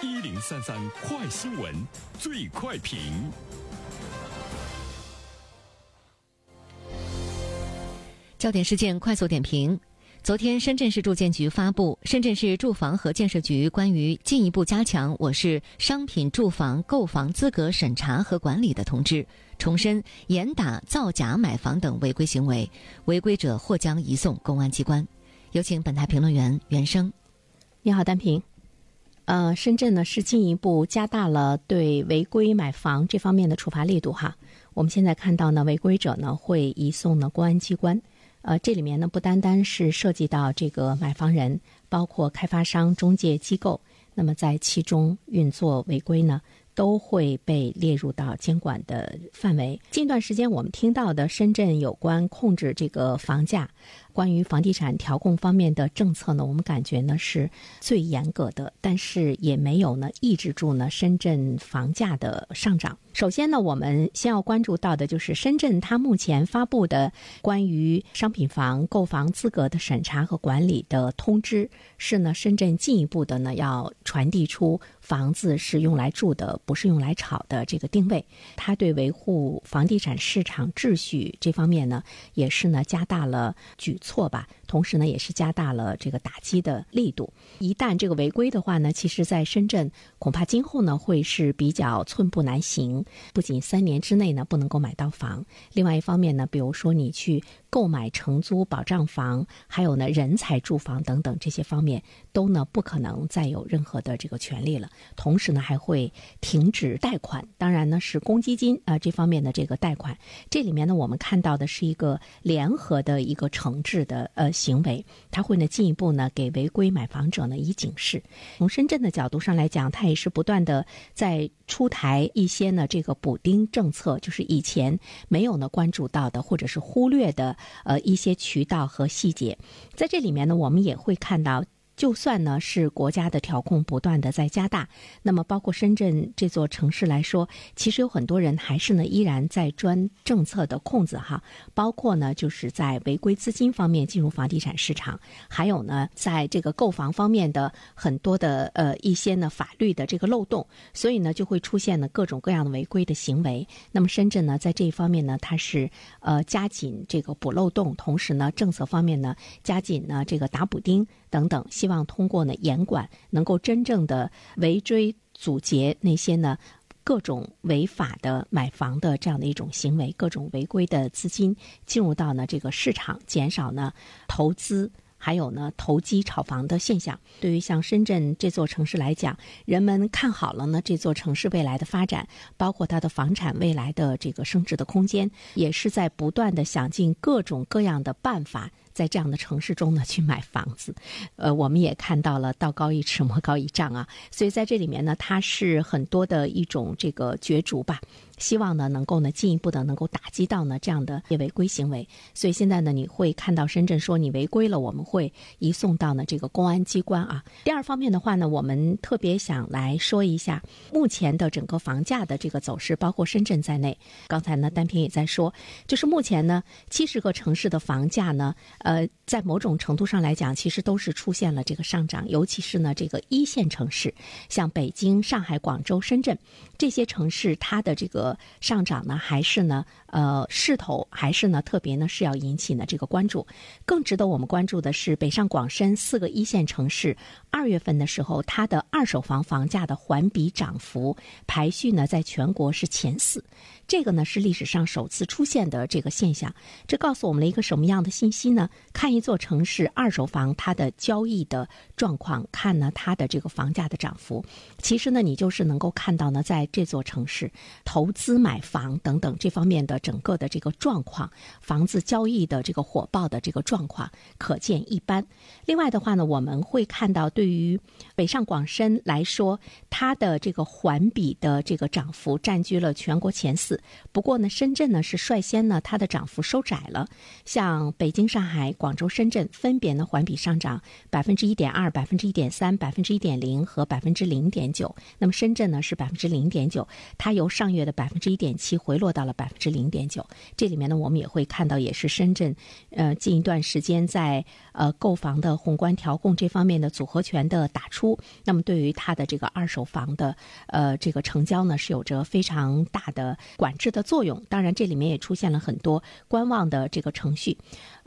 一零三三快新闻，最快评。焦点事件快速点评：昨天，深圳市住建局发布《深圳市住房和建设局关于进一步加强我市商品住房购房资格审查和管理的通知》，重申严打造假买房等违规行为，违规者或将移送公安机关。有请本台评论员袁生。你好，单平。呃，深圳呢是进一步加大了对违规买房这方面的处罚力度哈。我们现在看到呢，违规者呢会移送呢公安机关。呃，这里面呢不单单是涉及到这个买房人，包括开发商、中介机构，那么在其中运作违规呢。都会被列入到监管的范围。近段时间，我们听到的深圳有关控制这个房价、关于房地产调控方面的政策呢，我们感觉呢是最严格的，但是也没有呢抑制住呢深圳房价的上涨。首先呢，我们先要关注到的就是深圳它目前发布的关于商品房购房资格的审查和管理的通知，是呢深圳进一步的呢要传递出。房子是用来住的，不是用来炒的。这个定位，它对维护房地产市场秩序这方面呢，也是呢加大了举错吧。同时呢，也是加大了这个打击的力度。一旦这个违规的话呢，其实在深圳恐怕今后呢会是比较寸步难行。不仅三年之内呢不能够买到房，另外一方面呢，比如说你去购买承租保障房，还有呢人才住房等等这些方面，都呢不可能再有任何的这个权利了。同时呢，还会停止贷款，当然呢是公积金啊这方面的这个贷款。这里面呢，我们看到的是一个联合的一个惩治的呃行为，他会呢进一步呢给违规买房者呢以警示。从深圳的角度上来讲，它也是不断的在出台一些呢这个补丁政策，就是以前没有呢关注到的或者是忽略的呃一些渠道和细节。在这里面呢，我们也会看到。就算呢是国家的调控不断的在加大，那么包括深圳这座城市来说，其实有很多人还是呢依然在钻政策的空子哈。包括呢就是在违规资金方面进入房地产市场，还有呢在这个购房方面的很多的呃一些呢法律的这个漏洞，所以呢就会出现呢各种各样的违规的行为。那么深圳呢在这一方面呢，它是呃加紧这个补漏洞，同时呢政策方面呢加紧呢这个打补丁。等等，希望通过呢严管，能够真正的围追阻截那些呢各种违法的买房的这样的一种行为，各种违规的资金进入到呢这个市场，减少呢投资。还有呢，投机炒房的现象，对于像深圳这座城市来讲，人们看好了呢这座城市未来的发展，包括它的房产未来的这个升值的空间，也是在不断的想尽各种各样的办法，在这样的城市中呢去买房子。呃，我们也看到了道高一尺，魔高一丈啊，所以在这里面呢，它是很多的一种这个角逐吧。希望呢，能够呢进一步的能够打击到呢这样的违规行为。所以现在呢，你会看到深圳说你违规了，我们会移送到呢这个公安机关啊。第二方面的话呢，我们特别想来说一下目前的整个房价的这个走势，包括深圳在内。刚才呢，单平也在说，就是目前呢，七十个城市的房价呢，呃，在某种程度上来讲，其实都是出现了这个上涨，尤其是呢这个一线城市，像北京、上海、广州、深圳这些城市，它的这个。上涨呢，还是呢？呃，势头还是呢？特别呢是要引起呢这个关注。更值得我们关注的是，北上广深四个一线城市二月份的时候，它的二手房房价的环比涨幅排序呢，在全国是前四。这个呢是历史上首次出现的这个现象。这告诉我们了一个什么样的信息呢？看一座城市二手房它的交易的状况，看呢它的这个房价的涨幅。其实呢，你就是能够看到呢，在这座城市投资买房等等这方面的整个的这个状况，房子交易的这个火爆的这个状况可见一斑。另外的话呢，我们会看到对于北上广深来说，它的这个环比的这个涨幅占据了全国前四。不过呢，深圳呢是率先呢它的涨幅收窄了，像北京、上海、广州、深圳分别呢环比上涨百分之一点二、百分之一点三、百分之一点零和百分之零点九。那么深圳呢是百分之零点九，它由上月的百。百分之一点七回落到了百分之零点九。这里面呢，我们也会看到，也是深圳，呃，近一段时间在呃购房的宏观调控这方面的组合拳的打出，那么对于它的这个二手房的呃这个成交呢，是有着非常大的管制的作用。当然，这里面也出现了很多观望的这个程序。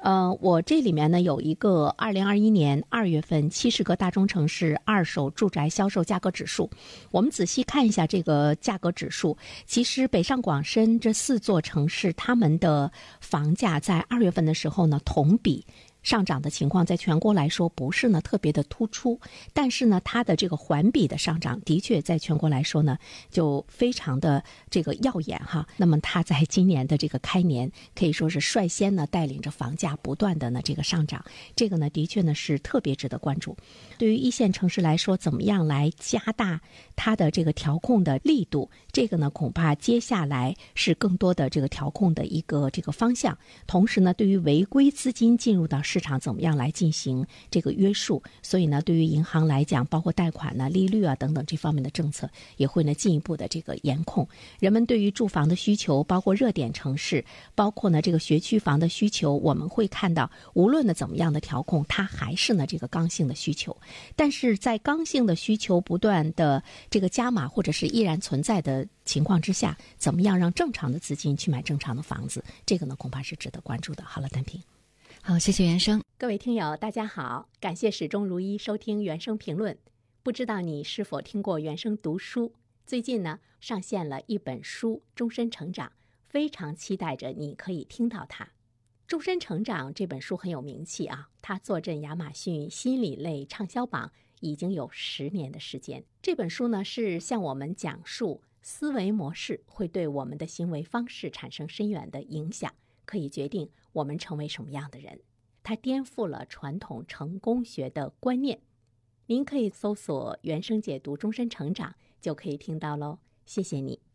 呃，我这里面呢有一个二零二一年二月份七十个大中城市二手住宅销售价格指数，我们仔细看一下这个价格指数。其实北上广深这四座城市，他们的房价在二月份的时候呢，同比。上涨的情况在全国来说不是呢特别的突出，但是呢它的这个环比的上涨的确在全国来说呢就非常的这个耀眼哈。那么它在今年的这个开年可以说是率先呢带领着房价不断的呢这个上涨，这个呢的确呢是特别值得关注。对于一线城市来说，怎么样来加大它的这个调控的力度？这个呢恐怕接下来是更多的这个调控的一个这个方向。同时呢，对于违规资金进入到市场怎么样来进行这个约束？所以呢，对于银行来讲，包括贷款呢、利率啊等等这方面的政策，也会呢进一步的这个严控。人们对于住房的需求，包括热点城市，包括呢这个学区房的需求，我们会看到，无论呢怎么样的调控，它还是呢这个刚性的需求。但是在刚性的需求不断的这个加码，或者是依然存在的情况之下，怎么样让正常的资金去买正常的房子？这个呢，恐怕是值得关注的。好了，单平。好，谢谢原生。各位听友，大家好，感谢始终如一收听原生评论。不知道你是否听过原生读书？最近呢，上线了一本书《终身成长》，非常期待着你可以听到它。《终身成长》这本书很有名气啊，它坐镇亚马逊心理类畅销榜已经有十年的时间。这本书呢，是向我们讲述思维模式会对我们的行为方式产生深远的影响。可以决定我们成为什么样的人，它颠覆了传统成功学的观念。您可以搜索“原生解读终身成长”，就可以听到喽。谢谢你。